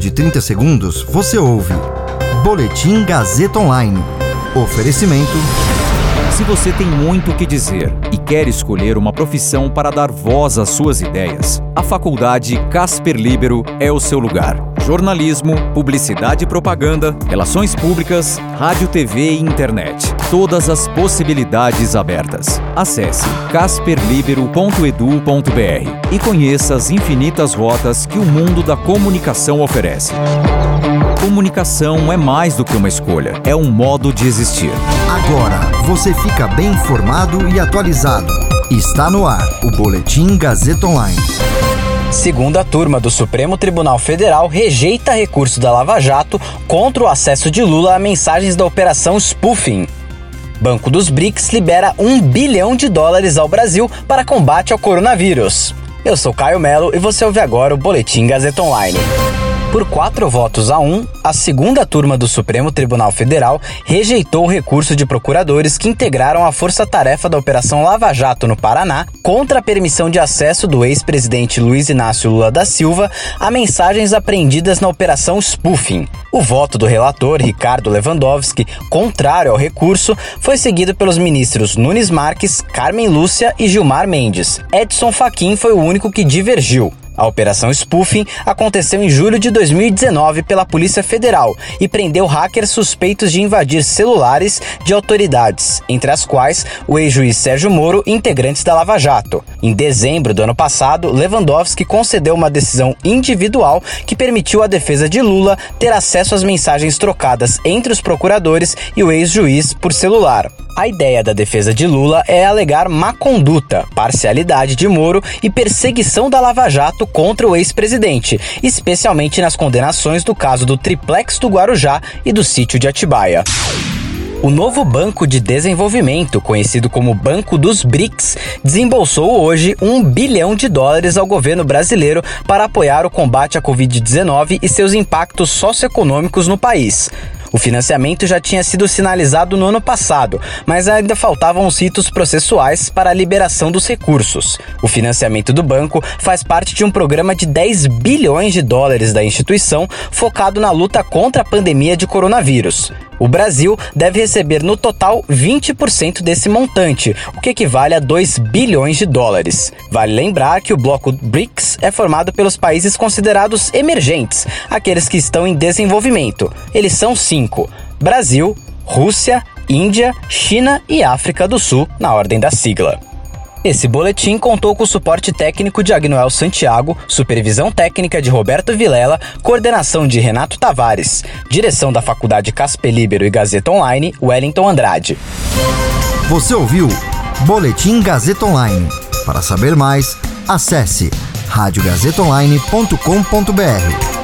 de 30 segundos, você ouve Boletim Gazeta Online. Oferecimento. Se você tem muito o que dizer e quer escolher uma profissão para dar voz às suas ideias, a Faculdade Casper Libero é o seu lugar. Jornalismo, publicidade e propaganda, relações públicas, rádio, TV e internet. Todas as possibilidades abertas. Acesse casperlibero.edu.br e conheça as infinitas rotas que o mundo da comunicação oferece. Comunicação é mais do que uma escolha, é um modo de existir. Agora você fica bem informado e atualizado. Está no ar o Boletim Gazeta Online. Segunda turma do Supremo Tribunal Federal rejeita recurso da Lava Jato contra o acesso de Lula a mensagens da Operação Spoofing. Banco dos BRICS libera um bilhão de dólares ao Brasil para combate ao coronavírus. Eu sou Caio Melo e você ouve agora o Boletim Gazeta Online. Por quatro votos a um, a segunda turma do Supremo Tribunal Federal rejeitou o recurso de procuradores que integraram a força-tarefa da Operação Lava Jato no Paraná contra a permissão de acesso do ex-presidente Luiz Inácio Lula da Silva a mensagens apreendidas na Operação Spoofing. O voto do relator, Ricardo Lewandowski, contrário ao recurso, foi seguido pelos ministros Nunes Marques, Carmen Lúcia e Gilmar Mendes. Edson Fachin foi o único que divergiu. A operação Spoofing aconteceu em julho de 2019 pela Polícia Federal e prendeu hackers suspeitos de invadir celulares de autoridades, entre as quais o ex-juiz Sérgio Moro e integrantes da Lava Jato. Em dezembro do ano passado, Lewandowski concedeu uma decisão individual que permitiu à defesa de Lula ter acesso às mensagens trocadas entre os procuradores e o ex-juiz por celular. A ideia da defesa de Lula é alegar má conduta, parcialidade de Moro e perseguição da Lava Jato contra o ex-presidente, especialmente nas condenações do caso do triplex do Guarujá e do sítio de Atibaia. O novo Banco de Desenvolvimento, conhecido como Banco dos BRICS, desembolsou hoje um bilhão de dólares ao governo brasileiro para apoiar o combate à Covid-19 e seus impactos socioeconômicos no país. O financiamento já tinha sido sinalizado no ano passado, mas ainda faltavam os ritos processuais para a liberação dos recursos. O financiamento do banco faz parte de um programa de 10 bilhões de dólares da instituição focado na luta contra a pandemia de coronavírus. O Brasil deve receber no total 20% desse montante, o que equivale a 2 bilhões de dólares. Vale lembrar que o bloco BRICS é formado pelos países considerados emergentes, aqueles que estão em desenvolvimento. Eles são cinco: Brasil, Rússia, Índia, China e África do Sul, na ordem da sigla. Esse boletim contou com o suporte técnico de Agnoel Santiago, supervisão técnica de Roberto Vilela, coordenação de Renato Tavares, direção da Faculdade Casper Libero e Gazeta Online, Wellington Andrade. Você ouviu Boletim Gazeta Online. Para saber mais, acesse radiogazetaonline.com.br.